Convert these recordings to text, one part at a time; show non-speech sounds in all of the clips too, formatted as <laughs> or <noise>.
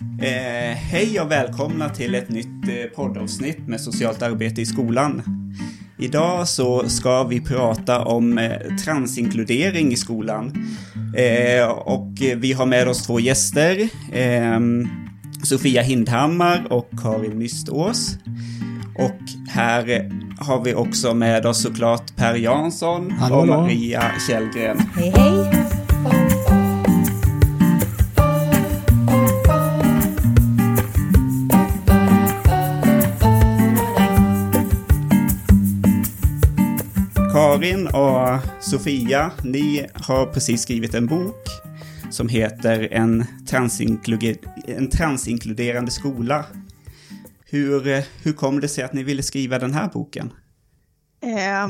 Eh, hej och välkomna till ett nytt eh, poddavsnitt med socialt arbete i skolan. Idag så ska vi prata om eh, transinkludering i skolan. Eh, och vi har med oss två gäster. ehm, Sofia Hindhammar och Karin Mystås. Och här har vi också med oss såklart Per Jansson Hallå, och. Maria Källgren. Hej hej! Karin och Sofia, ni har precis skrivit en bok som heter En, transinkluge- en transinkluderande skola. Hur, hur kom det sig att ni ville skriva den här boken? Eh,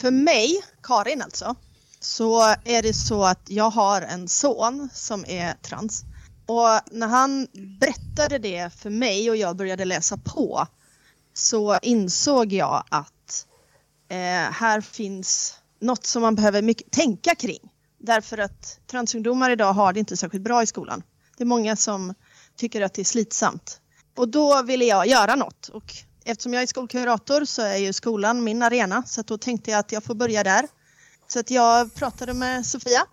för mig, Karin alltså, så är det så att jag har en son som är trans. Och när han berättade det för mig och jag började läsa på så insåg jag att eh, här finns något som man behöver mycket tänka kring. Därför att transungdomar idag har det inte särskilt bra i skolan. Det är många som tycker att det är slitsamt. Och då ville jag göra något. Och eftersom jag är skolkurator så är ju skolan min arena. Så att då tänkte jag att jag får börja där. Så att jag pratade med Sofia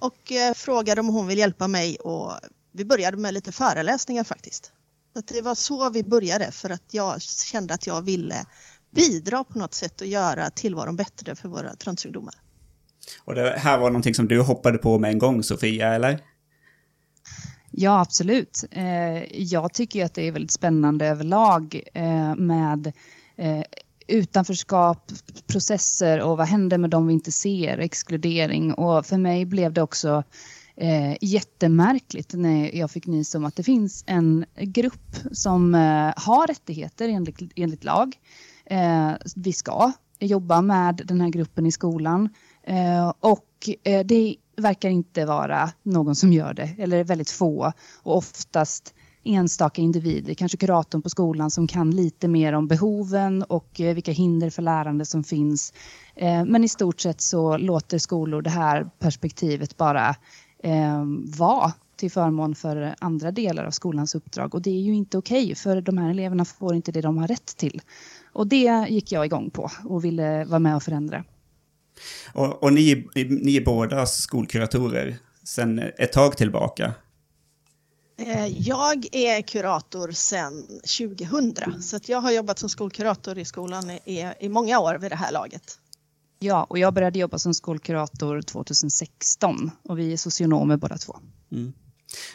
och eh, frågade om hon vill hjälpa mig. Och vi började med lite föreläsningar faktiskt. Så att det var så vi började för att jag kände att jag ville bidra på något sätt och göra tillvaron bättre för våra transungdomar. Och det här var någonting som du hoppade på med en gång, Sofia, eller? Ja, absolut. Eh, jag tycker att det är väldigt spännande överlag eh, med eh, utanförskap, processer och vad händer med dem vi inte ser, exkludering. Och för mig blev det också eh, jättemärkligt när jag fick nys om att det finns en grupp som eh, har rättigheter enligt, enligt lag. Eh, vi ska jobba med den här gruppen i skolan eh, och eh, det verkar inte vara någon som gör det, eller väldigt få och oftast enstaka individer, kanske kuratorn på skolan som kan lite mer om behoven och eh, vilka hinder för lärande som finns. Eh, Men i stort sett så låter skolor det här perspektivet bara eh, vara till förmån för andra delar av skolans uppdrag och det är ju inte okej för de här eleverna får inte det de har rätt till. Och det gick jag igång på och ville vara med och förändra. Och, och ni, ni är båda skolkuratorer sedan ett tag tillbaka. Eh, Jag är kurator sedan 2000 så att jag har jobbat som skolkurator i skolan i, i många år vid det här laget. Ja, och jag började jobba som skolkurator 2016 och vi är socionomer båda två.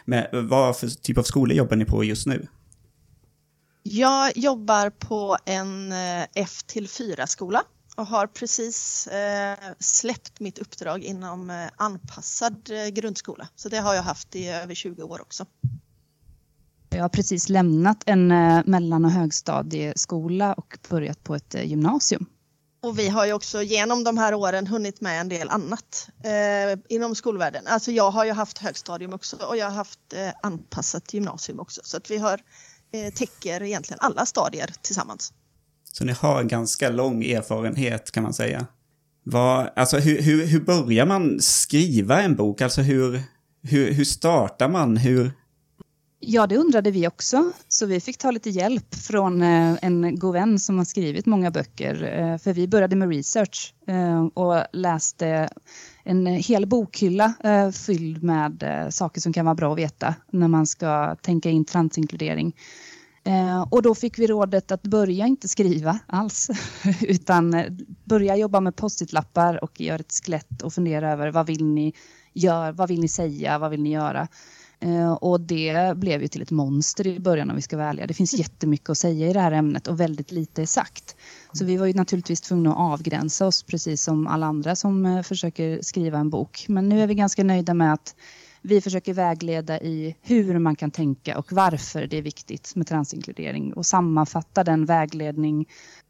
Men vad för typ av skolor jobbar ni på just nu? Jag jobbar på en eh, F-4-skola och har precis eh, släppt mitt uppdrag inom eh, anpassad grundskola. Så det har jag haft i över 20 år också. Jag har precis lämnat en mellan och högstadieskola och börjat på ett gymnasium. Och vi har ju också genom de här åren hunnit med en del annat eh, inom skolvärlden. Alltså jag har ju haft högstadium också och jag har haft eh, anpassat gymnasium också. Så att vi har, täcker egentligen alla stadier tillsammans. Så ni har en ganska lång erfarenhet kan man säga. Vad, alltså hur, hur, hur börjar man skriva en bok? Alltså hur, hur, hur startar man? Hur... Ja, det undrade vi också, så vi fick ta lite hjälp från eh, en god vän som har skrivit många böcker. eh, För vi började med research eh, och läste en hel bokhylla eh, fylld med eh, saker som kan vara bra att veta när man ska tänka in transinkludering. Eh, Och då fick vi rådet att börja inte skriva alls, <laughs> utan eh, börja jobba med post-it-lappar och göra ett skelett och fundera över vad vill ni göra, vad vill ni säga, vad vill ni göra? Eh, Och det blev ju till ett monster i början om vi ska vara ärliga. Det finns jättemycket att säga i det här ämnet och väldigt lite är sagt. Så vi var ju naturligtvis tvungna att avgränsa oss precis som alla andra som eh, försöker skriva en bok. Men nu är vi ganska nöjda med att vi försöker vägleda i hur man kan tänka och varför det är viktigt med transinkludering och sammanfatta den vägledning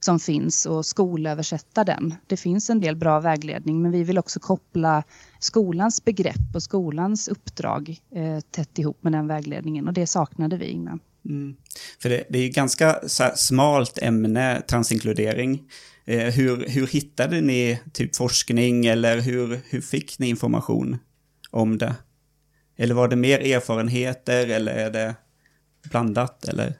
som finns och skolöversätta den. Det finns en del bra vägledning men vi vill också koppla skolans begrepp och skolans uppdrag eh, tätt ihop med den vägledningen och det saknade vi innan. Mm. För det, det är ju ganska så här smalt ämne, transinkludering. Eh, hur, hur hittade ni typ forskning eller hur, hur fick ni information om det? Eller var det mer erfarenheter eller är det blandat eller?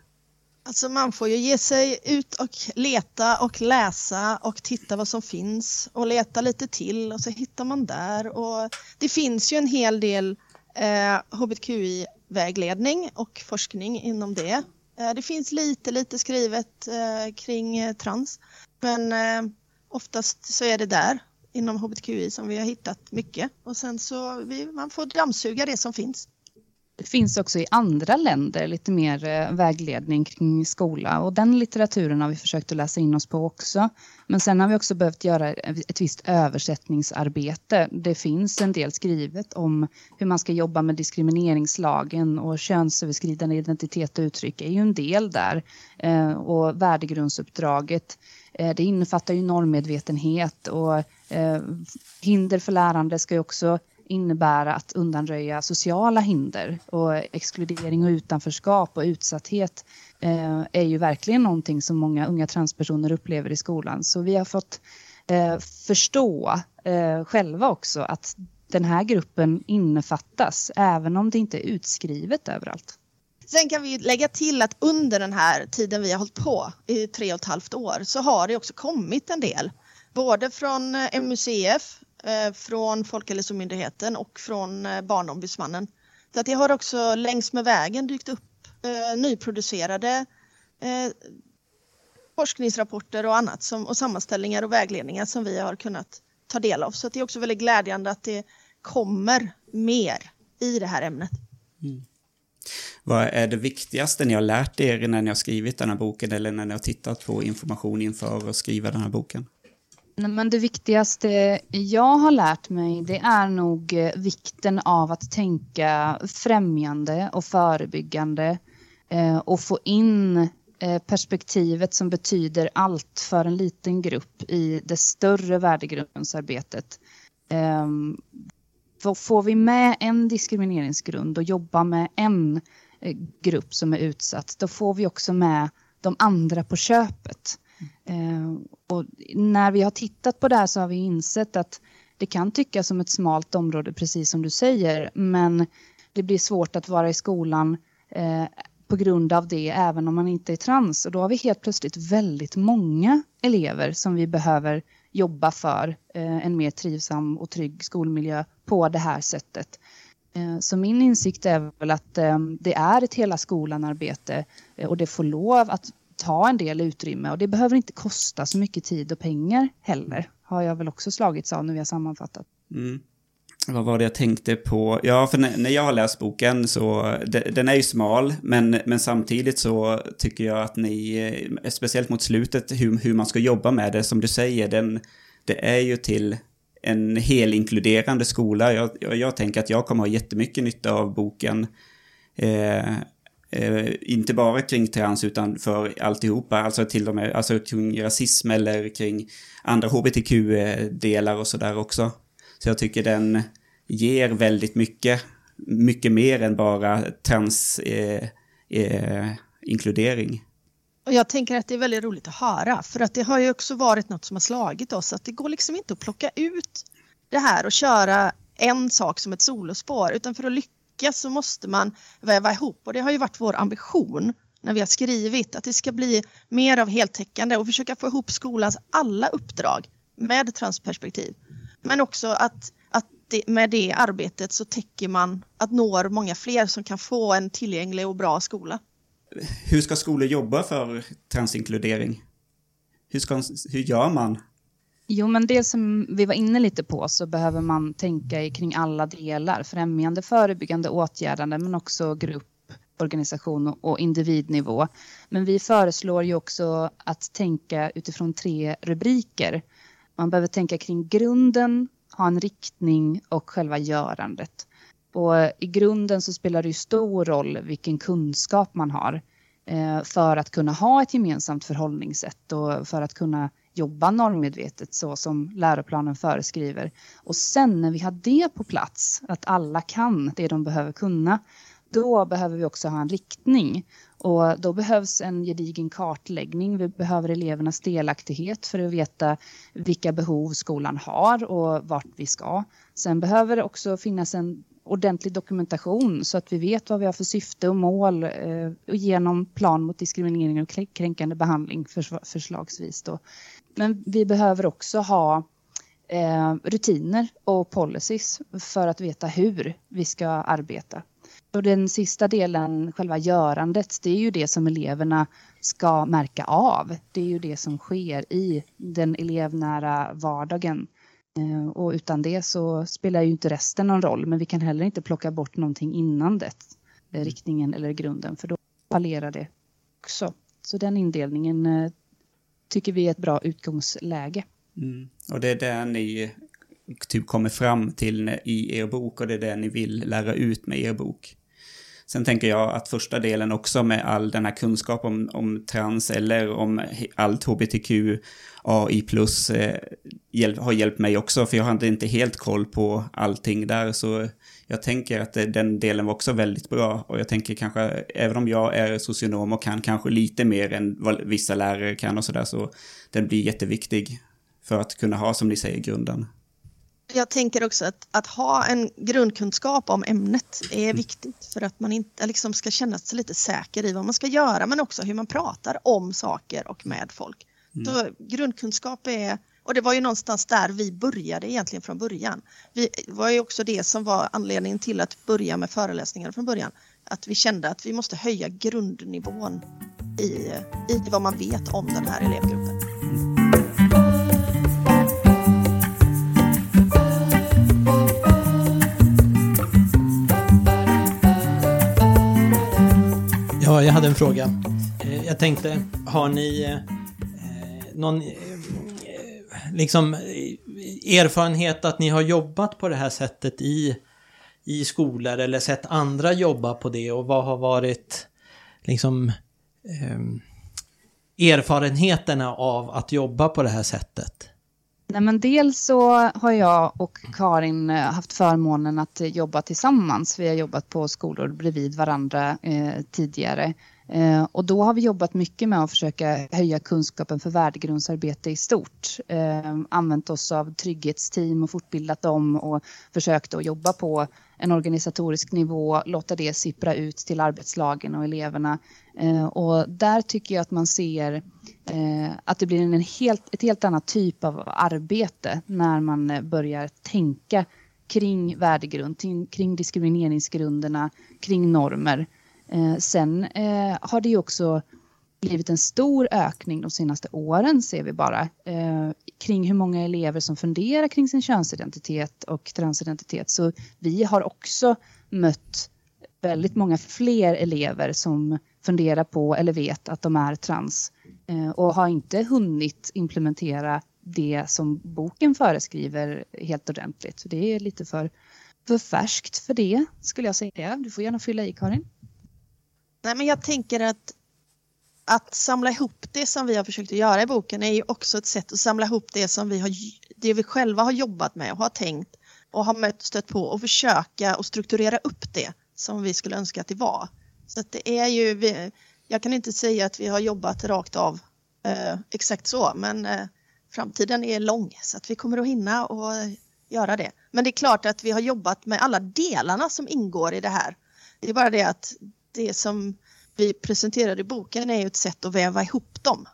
Alltså man får ju ge sig ut och leta och läsa och titta vad som finns och leta lite till och så hittar man där och det finns ju en hel del eh, hbtqi-vägledning och forskning inom det. Eh, det finns lite, lite skrivet eh, kring eh, trans men eh, oftast så är det där inom hbtqi som vi har hittat mycket och sen så vi, man får dammsuga det som finns. Det finns också i andra länder lite mer eh, vägledning kring skola och den litteraturen har vi försökt att läsa in oss på också. Men sen har vi också behövt göra ett visst översättningsarbete. Det finns en del skrivet om hur man ska jobba med diskrimineringslagen och könsöverskridande identitet och uttryck är ju en del där. Eh, och värdegrundsuppdraget eh, det innefattar ju normmedvetenhet och hinder för lärande ska ju också innebära att undanröja sociala hinder och exkludering och utanförskap och utsatthet eh, är ju verkligen någonting som många unga transpersoner upplever i skolan. Så vi har fått eh, förstå eh, själva också att den här gruppen innefattas även om det inte är utskrivet överallt. Sen kan vi lägga till att under den här tiden vi har hållit på i tre och ett halvt år så har det också kommit en del. Både från eh, MUCF Eh, från Folkhälsomyndigheten och från eh, Barnombudsmannen. Så att det har också längs med vägen dykt upp eh, nyproducerade eh, forskningsrapporter och annat som, och sammanställningar och vägledningar som vi har kunnat ta del av. Så det är också väldigt glädjande att det kommer mer i det här ämnet. Mm. Vad är det viktigaste ni har lärt er när ni har skrivit den här boken eller när ni har tittat på information inför att skriva den här boken? Men det viktigaste jag har lärt mig det är nog eh, vikten av att tänka främjande och förebyggande eh, och få in eh, perspektivet som betyder allt för en liten grupp i det större värdegrundsarbetet. Ehm, får vi med en diskrimineringsgrund och jobba med en eh, grupp som är utsatt, då får vi också med de andra på köpet. Eh, och när vi har tittat på det här så har vi insett att det kan tyckas som ett smalt område, precis som du säger, men det blir svårt att vara i skolan eh, på grund av det, även om man inte är trans. Och då har vi helt plötsligt väldigt många elever som vi behöver jobba för eh, en mer trivsam och trygg skolmiljö på det här sättet. Eh, så min insikt är väl att eh, det är ett hela skolan-arbete eh, och det får lov att ta en del utrymme och det behöver inte kosta så mycket tid och pengar heller. Har jag väl också slagits av när vi har sammanfattat. Mm. Vad var det jag tänkte på? Ja, för när jag har läst boken så, den är ju smal, men, men samtidigt så tycker jag att ni, eh, speciellt mot slutet, hur, hur man ska jobba med det, som du säger, den, det är ju till en helinkluderande skola. Jag, jag, jag tänker att jag kommer ha jättemycket nytta av boken. Eh, Eh, inte bara kring trans utan för alltihopa, alltså till och med alltså kring rasism eller kring andra hbtq-delar och sådär också. Så jag tycker den ger väldigt mycket, mycket mer än bara trans eh, eh. Och jag tänker att det är väldigt roligt att höra för att det har ju också varit något som har slagit oss att det går liksom inte att plocka ut det här och köra en sak som ett solospår utan för att lyckas lyckas så måste man väva ihop och det har ju varit vår ambition när vi har skrivit att det ska bli mer av heltäckande och försöka få ihop skolans alla uppdrag med transperspektiv. Men också att, att det, med det arbetet så täcker man att når många fler som kan få en tillgänglig och bra skola. Hur ska skolor jobba för transinkludering? Hur, ska, hur gör man? Jo, men det som vi var inne lite på så behöver man tänka kring alla delar. Främjande, förebyggande, åtgärdande men också grupp, organisation och individnivå. Men vi föreslår ju också att tänka utifrån tre rubriker. Man behöver tänka kring grunden, ha en riktning och själva görandet. Och i grunden så spelar det ju stor roll vilken kunskap man har Eh, för att kunna ha ett gemensamt förhållningssätt och för att kunna jobba normmedvetet så som läroplanen föreskriver. Och sen när vi har det på plats, att alla kan det de behöver kunna, då behöver vi också ha en riktning. Och då behövs en gedigen kartläggning. Vi behöver elevernas delaktighet för att veta vilka behov skolan har och vart vi ska. Sen behöver det också finnas en ordentlig dokumentation så att vi vet vad vi har för syfte och mål eh, genom plan mot diskriminering och kränkande behandling för, förslagsvis. Då. Men vi behöver också ha eh, rutiner och policies för att veta hur vi ska arbeta. Och den sista delen, själva görandet, det är ju det som eleverna ska märka av. Det är ju det som sker i den elevnära vardagen. Eh, och utan det så spelar ju inte resten någon roll, men vi kan heller inte plocka bort någonting innan det, eh, riktningen eller grunden, för då fallerar det också. Så den indelningen eh, tycker vi är ett bra utgångsläge. Mm. Och det är där ni typ kommer fram till i er bok och det är det ni vill lära ut med er bok. Sen tänker jag att första delen också med all den här kunskap om, om trans eller om allt hbtq, AI plus eh, hjälp, har hjälpt mig också, för jag hade inte helt koll på allting där, så jag tänker att eh, den delen var också väldigt bra. Och jag tänker kanske, även om jag är socionom och kan kanske lite mer än vad vissa lärare kan och sådär, så den blir jätteviktig för att kunna ha, som ni säger, grunden. Jag tänker också att, att ha en grundkunskap om ämnet är mm. viktigt för att man inte liksom ska känna sig lite säker i vad man ska göra men också hur man pratar om saker och med folk. Mm. Så grundkunskap är, och det var ju någonstans där vi började egentligen från början. Vi, det var ju också det som var anledningen till att börja med föreläsningar från början. Att vi kände att vi måste höja grundnivån i, i vad man vet om den här elevgruppen. Jag hade en fråga. Eh, jag tänkte, har ni eh, eh någon eh, eh liksom erfarenhet att ni har jobbat på det här sättet i, i skolor eller sett andra jobba på det och vad har varit liksom eh, erfarenheterna av att jobba på det här sättet? Nej, men dels så har jag och Karin eh, haft förmånen att jobba tillsammans. Vi har jobbat på skolor bredvid varandra eh, tidigare. Eh, och då har vi jobbat mycket med att försöka höja kunskapen för värdegrundsarbete i stort. Eh, använt oss av trygghetsteam och fortbildat dem och försökt att jobba på en organisatorisk nivå, låta det sippra ut till arbetslagen och eleverna. Eh, och där tycker jag att man ser eh, att det blir en helt, ett helt annat typ av arbete när man eh, börjar tänka kring värdegrund, kring diskrimineringsgrunderna, kring normer. Eh, sen eh, har det ju också blivit en stor ökning de senaste åren ser vi bara eh, kring hur många elever som funderar kring sin könsidentitet och transidentitet. Så vi har också mött väldigt många fler elever som funderar på eller vet att de är trans eh, och har inte hunnit implementera det som boken föreskriver helt ordentligt. Så det är lite för, för färskt för det skulle jag säga. Du får gärna fylla i Karin. Nej, men jag tänker att att samla ihop det som vi har försökt att göra i boken är ju också ett sätt att samla ihop det som vi, har, det vi själva har jobbat med och har tänkt och har mött, stött på och försöka och strukturera upp det som vi skulle önska att det var. Så att det är ju, vi, jag kan inte säga att vi har jobbat rakt av eh, exakt så, men eh, framtiden är lång så att vi kommer att hinna och göra det. Men det är klart att vi har jobbat med alla delarna som ingår i det här. Det är bara det att det som vi presenterar i boken är ju ett sätt att väva ihop dem.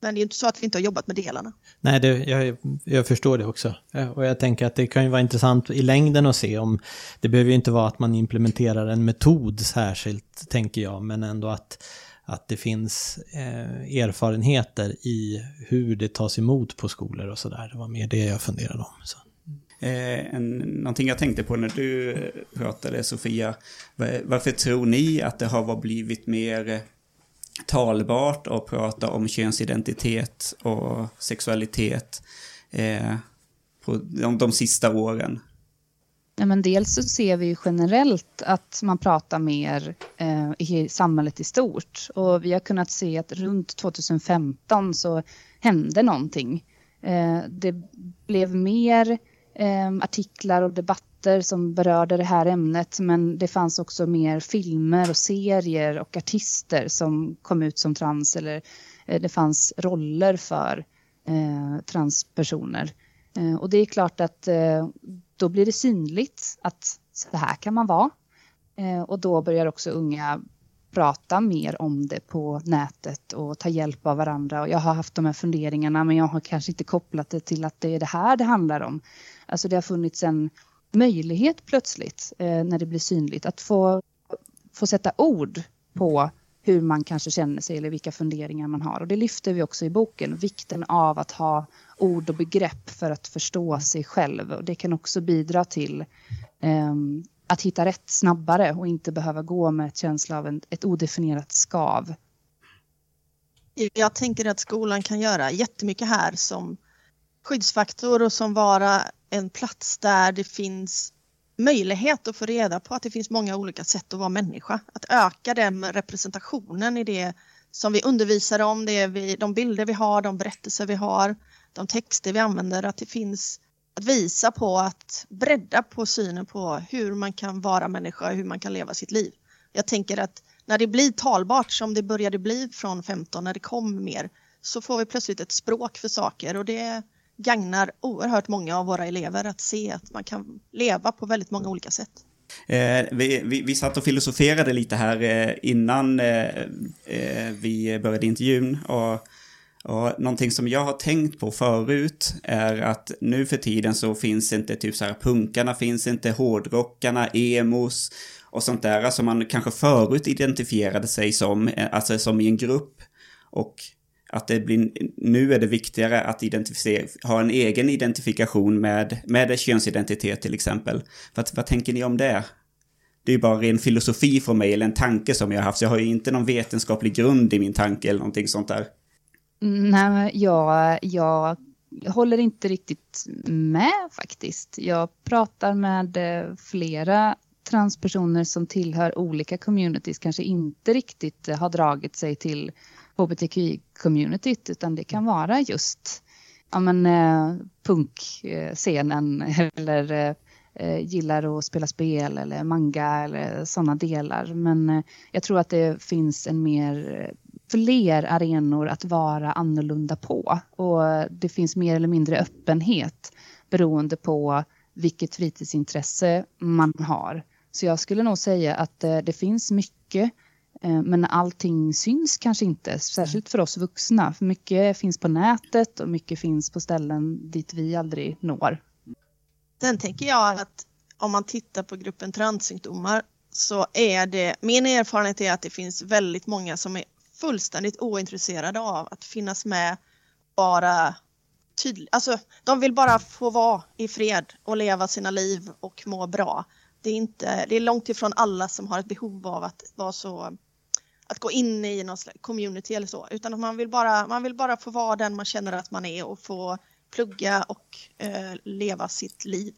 Men det är ju inte så att vi inte har jobbat med delarna. Nej, det, jag, jag förstår det också. Och jag tänker att det kan ju vara intressant i längden att se om... Det behöver ju inte vara att man implementerar en metod särskilt, tänker jag, men ändå att, att det finns eh, erfarenheter i hur det tas emot på skolor och sådär. Det var mer det jag funderade om. Så. Eh, en, någonting jag tänkte på när du eh, pratade, Sofia. Varför tror ni att det har blivit mer eh, talbart att prata om könsidentitet och sexualitet eh, på de, de sista åren? Ja, men dels så ser vi ju generellt att man pratar mer eh, i samhället i stort. Och vi har kunnat se att runt 2015 så hände någonting. Eh, det blev mer eh, Ehm, artiklar och debatter som berörde det här ämnet men det fanns också mer filmer och serier och artister som kom ut som trans eller eh, det fanns roller för eh, transpersoner. Eh, och det är klart att eh, då blir det synligt att så här kan man vara. Eh, och då börjar också unga prata mer om det på nätet och ta hjälp av varandra. Och jag har haft de här funderingarna men jag har kanske inte kopplat det till att det är det här det handlar om. Alltså det har funnits en möjlighet plötsligt eh, när det blir synligt att få, få sätta ord på hur man kanske känner sig eller vilka funderingar man har. Och det lyfter vi också i boken, vikten av att ha ord och begrepp för att förstå sig själv. Och det kan också bidra till eh, att hitta rätt snabbare och inte behöva gå med ett känsla av en, ett odefinierat skav. Jag tänker att skolan kan göra jättemycket här som skyddsfaktor och som vara en plats där det finns möjlighet att få reda på att det finns många olika sätt att vara människa. Att öka den representationen i det som vi undervisar om, det vi, de bilder vi har, de berättelser vi har, de texter vi använder, att det finns att visa på att bredda på synen på hur man kan vara människa, hur man kan leva sitt liv. Jag tänker att när det blir talbart som det började bli från 15, när det kom mer, så får vi plötsligt ett språk för saker och det gagnar oerhört många av våra elever att se att man kan leva på väldigt många olika sätt. Eh, vi, vi, vi satt och filosoferade lite här eh, innan eh, eh, vi började intervjun. Och, och någonting som jag har tänkt på förut är att nu för tiden så finns inte typ så här punkarna, finns inte hårdrockarna, emos och sånt där som man kanske förut identifierade sig som, eh, alltså som i en grupp. Och att det blir, nu är det viktigare att identifiera, ha en egen identifikation med, med könsidentitet till exempel. Vad, vad tänker ni om det? Det är ju bara ren filosofi för mig, eller en tanke som jag har haft. Så jag har ju inte någon vetenskaplig grund i min tanke eller någonting sånt där. Mm, nej, jag, jag håller inte riktigt med faktiskt. Jag pratar med eh, flera transpersoner som tillhör olika communities, kanske inte riktigt eh, har dragit sig till hbtqi-communityt utan det kan vara just ja, men, eh, punkscenen <laughs> eller eh, gillar att spela spel eller manga eller sådana delar. Men eh, jag tror att det finns en mer fler arenor att vara annorlunda på och det finns mer eller mindre öppenhet beroende på vilket fritidsintresse man har. Så jag skulle nog säga att eh, det finns mycket Eh, men allting syns kanske inte, särskilt för oss vuxna. För mycket finns på nätet och mycket finns på ställen dit vi aldrig når. Sen tänker jag att om man tittar på gruppen transsymptomar så är det, min erfarenhet är att det finns väldigt många som är fullständigt ointresserade av att finnas med bara tydligt, alltså de vill bara få vara i fred och leva sina liv och må bra. Det är, inte, det är långt ifrån alla som har ett behov av att vara så att gå in i någon slags community eller så, utan att man vill bara, man vill bara få vara den man känner att man är och få plugga och eh, leva sitt liv.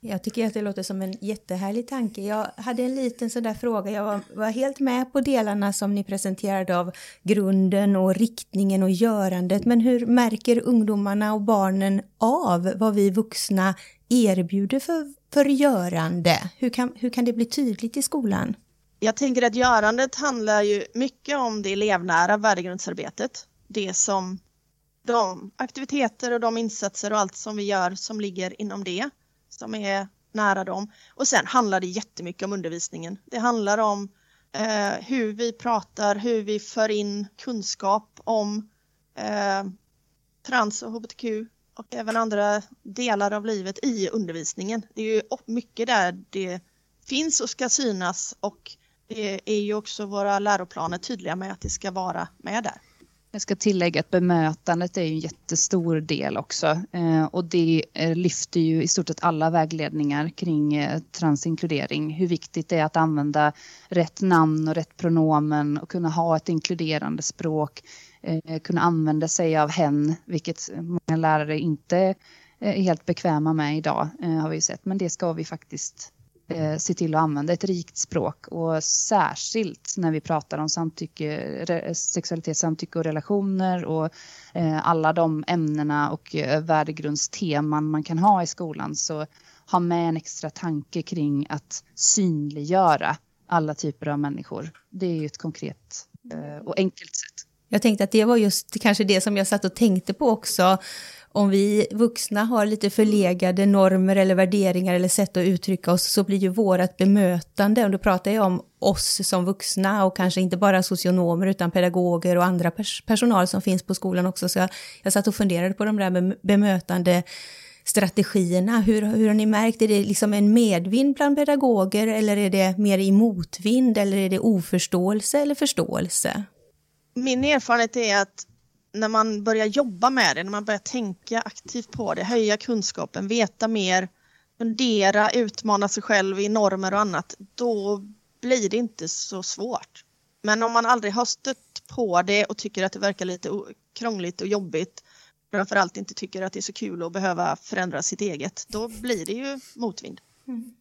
Jag tycker att det låter som en jättehärlig tanke. Jag hade en liten sån där fråga. Jag var, var, helt med på delarna som ni presenterade av grunden och riktningen och görandet. Men hur märker ungdomarna och barnen av vad vi vuxna erbjuder för, görande? Hur kan, hur kan det bli tydligt i skolan? Jag tänker att görandet handlar ju mycket om det elevnära värdegrundsarbetet. Det som de aktiviteter och de insatser och allt som vi gör som ligger inom det, som är nära dem. Och sen handlar det jättemycket om undervisningen. Det handlar om eh, hur vi pratar, hur vi för in kunskap om eh, trans och hbtq och även andra delar av livet i undervisningen. Det är ju mycket där det finns och ska synas och det är ju också våra läroplaner tydliga med att det ska vara med där. Jag ska tillägga att bemötandet är en jättestor del också eh, och det eh, lyfter ju i stort sett alla vägledningar kring eh, transinkludering. Hur viktigt det är att använda rätt namn och rätt pronomen och kunna ha ett inkluderande språk, Eh, kunna använda sig av hen, vilket många lärare inte eh, är helt bekväma med idag eh, har vi sett, men det ska vi faktiskt eh, se till att använda ett rikt språk och särskilt när vi pratar om samtycke, sexualitet, samtycke och relationer och eh, alla de ämnena och eh, värdegrundsteman man kan ha i skolan så ha med en extra tanke kring att synliggöra alla typer av människor. Det är ju ett konkret och enkelt sätt. Jag tänkte att det var just kanske det som jag satt och tänkte på också om vi vuxna har lite förlegade normer eller värderingar eller sätt att uttrycka oss så blir ju vårat bemötande, och då pratar jag om oss som vuxna och kanske inte bara socionomer utan pedagoger och andra pers personal som finns på skolan också. Så jag, jag satt och funderade på de där bemötande strategierna. Hur, hur har ni märkt, är det liksom en medvind bland pedagoger eller är det mer i motvind eller är det oförståelse eller förståelse? Min erfarenhet är att när man börjar jobba med det, när man börjar tänka aktivt på det, höja kunskapen, veta mer, fundera, utmana sig själv i normer och annat, då blir det inte så svårt. Men om man aldrig har stött på det och tycker att det verkar lite krångligt och jobbigt, framförallt inte tycker att det är så kul att behöva förändra sitt eget, då blir det ju motvind. Mm.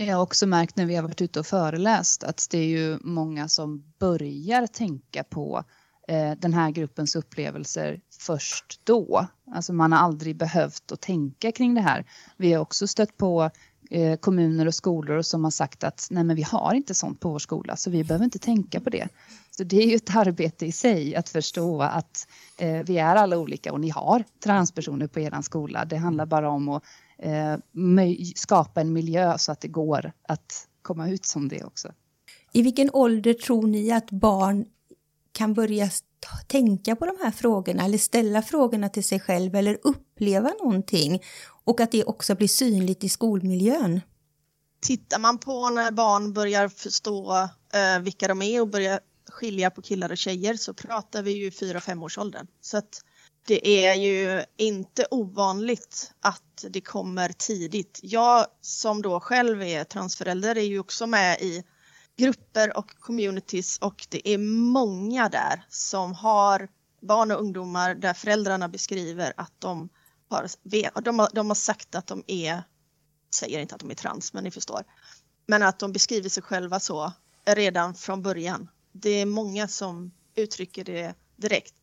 Jag har också märkt när vi har varit ute och föreläst att det är ju många som börjar tänka på eh, den här gruppens upplevelser först då. Alltså man har aldrig behövt att tänka kring det här. Vi har också stött på eh, kommuner och skolor som har sagt att nej men vi har inte sånt på vår skola så vi behöver inte tänka på det. Så det är ju ett arbete i sig att förstå att eh, vi är alla olika och ni har transpersoner på er skola. Det handlar bara om att skapa en miljö så att det går att komma ut som det också. I vilken ålder tror ni att barn kan börja tänka på de här frågorna eller ställa frågorna till sig själv eller uppleva någonting och att det också blir synligt i skolmiljön? Tittar man på när barn börjar förstå eh, vilka de är och börjar skilja på killar och tjejer så pratar vi ju 4-5 års åldern. Så att det är ju inte ovanligt att det kommer tidigt. Jag som då själv är transförälder är ju också med i grupper och communities och det är många där som har barn och ungdomar där föräldrarna beskriver att de har, de har, de har sagt att de är, säger inte att de är trans men ni förstår, men att de beskriver sig själva så redan från början. Det är många som uttrycker det direkt.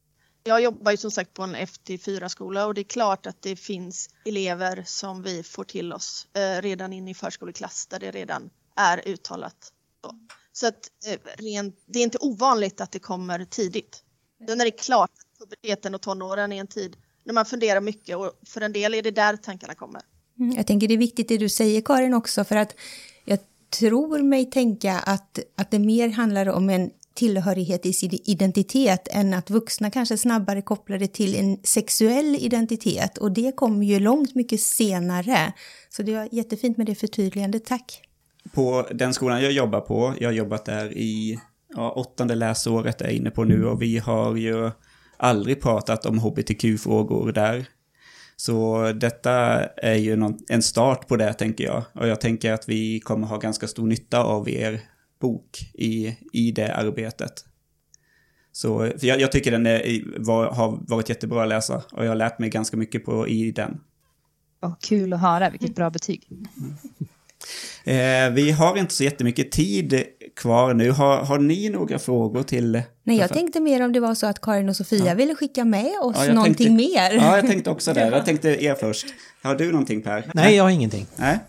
Jag jobbar ju som sagt på en FT4-skola och det är klart att det finns elever som vi får till oss eh, redan in i förskoleklass där det redan är uttalat. Så, så att eh, rent, det är inte ovanligt att det kommer tidigt. Sen är det klart att puberteten och tonåren är en tid när man funderar mycket och för en del är det där tankarna kommer. Mm, jag tänker det är viktigt det du säger Karin också för att jag tror mig tänka att, att det mer handlar om en tillhörighet i sin identitet än att vuxna kanske snabbare kopplar det till en sexuell identitet och det kommer ju långt mycket senare. Så det var jättefint med det förtydligandet, tack. På den skolan jag jobbar på, jag har jobbat där i ja, åttonde läsåret är jag inne på nu och vi har ju aldrig pratat om hbtq-frågor där. Så detta är ju någon, en start på det tänker jag. Och jag tänker att vi kommer ha ganska stor nytta av er bok i, i det arbetet. Så för jag, jag tycker den är, var, har varit jättebra att läsa och jag har lärt mig ganska mycket på, i den. Oh, kul att höra, vilket bra betyg. Mm. Eh, vi har inte så jättemycket tid kvar nu. Har, har ni några frågor till? Nej, jag tänkte mer om det var så att Karin och Sofia ja. ville skicka med oss ja, någonting tänkte, mer. Ja, jag tänkte också det. <laughs> Jag tänkte er först. Har du någonting Per? Nej, jag har ingenting. Nej.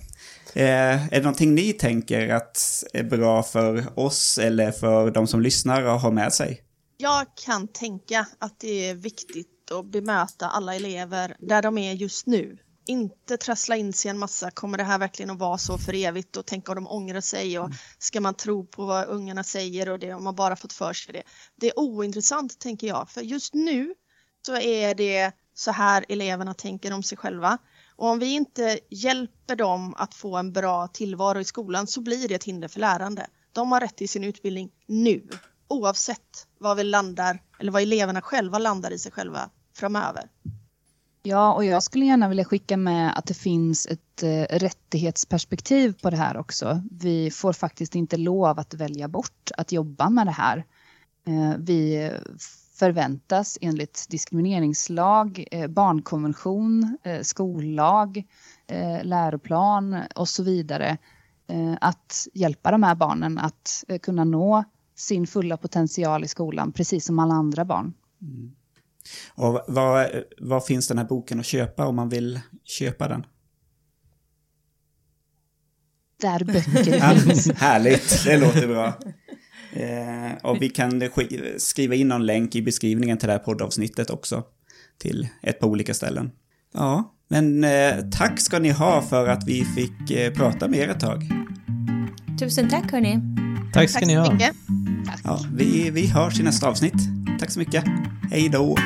Eh, är det någonting ni tänker att är bra för oss eller för de som lyssnar att ha med sig? Jag kan tänka att det är viktigt att bemöta alla elever där de är just nu. Inte trassla in sig en massa, kommer det här verkligen att vara så för evigt och tänka om de ångrar sig och ska man tro på vad ungarna säger och det om man bara fått för sig det. Det är ointressant tänker jag, för just nu så är det så här eleverna tänker om sig själva. Och om vi inte hjälper dem att få en bra tillvaro i skolan så blir det ett hinder för lärande. De har rätt till sin utbildning nu, oavsett vad vi landar eller vad eleverna själva landar i sig själva framöver. Ja, och jag skulle gärna vilja skicka med att det finns ett eh, rättighetsperspektiv på det här också. Vi får faktiskt inte lov att välja bort att jobba med det här. Eh, vi förväntas enligt diskrimineringslag, eh, barnkonvention, eh, skollag, eh, läroplan och så vidare att hjälpa de här barnen att kunna nå sin fulla potential i skolan, precis som alla andra barn. Mm. Och var, var finns den här boken att köpa om man vill köpa den? Där böcker finns. Härligt, det låter bra. Eh, och vi kan skriva in någon länk i beskrivningen till det här poddavsnittet också. till ett par olika ställen. Ja, men eh, tack ska ni ha för att vi fick eh, prata med er ett tag. Tusen tack hörni. Tack ska Tack ni ha. mycket. Ja, vi, vi hörs i nästa avsnitt. Tack så mycket. Hej då!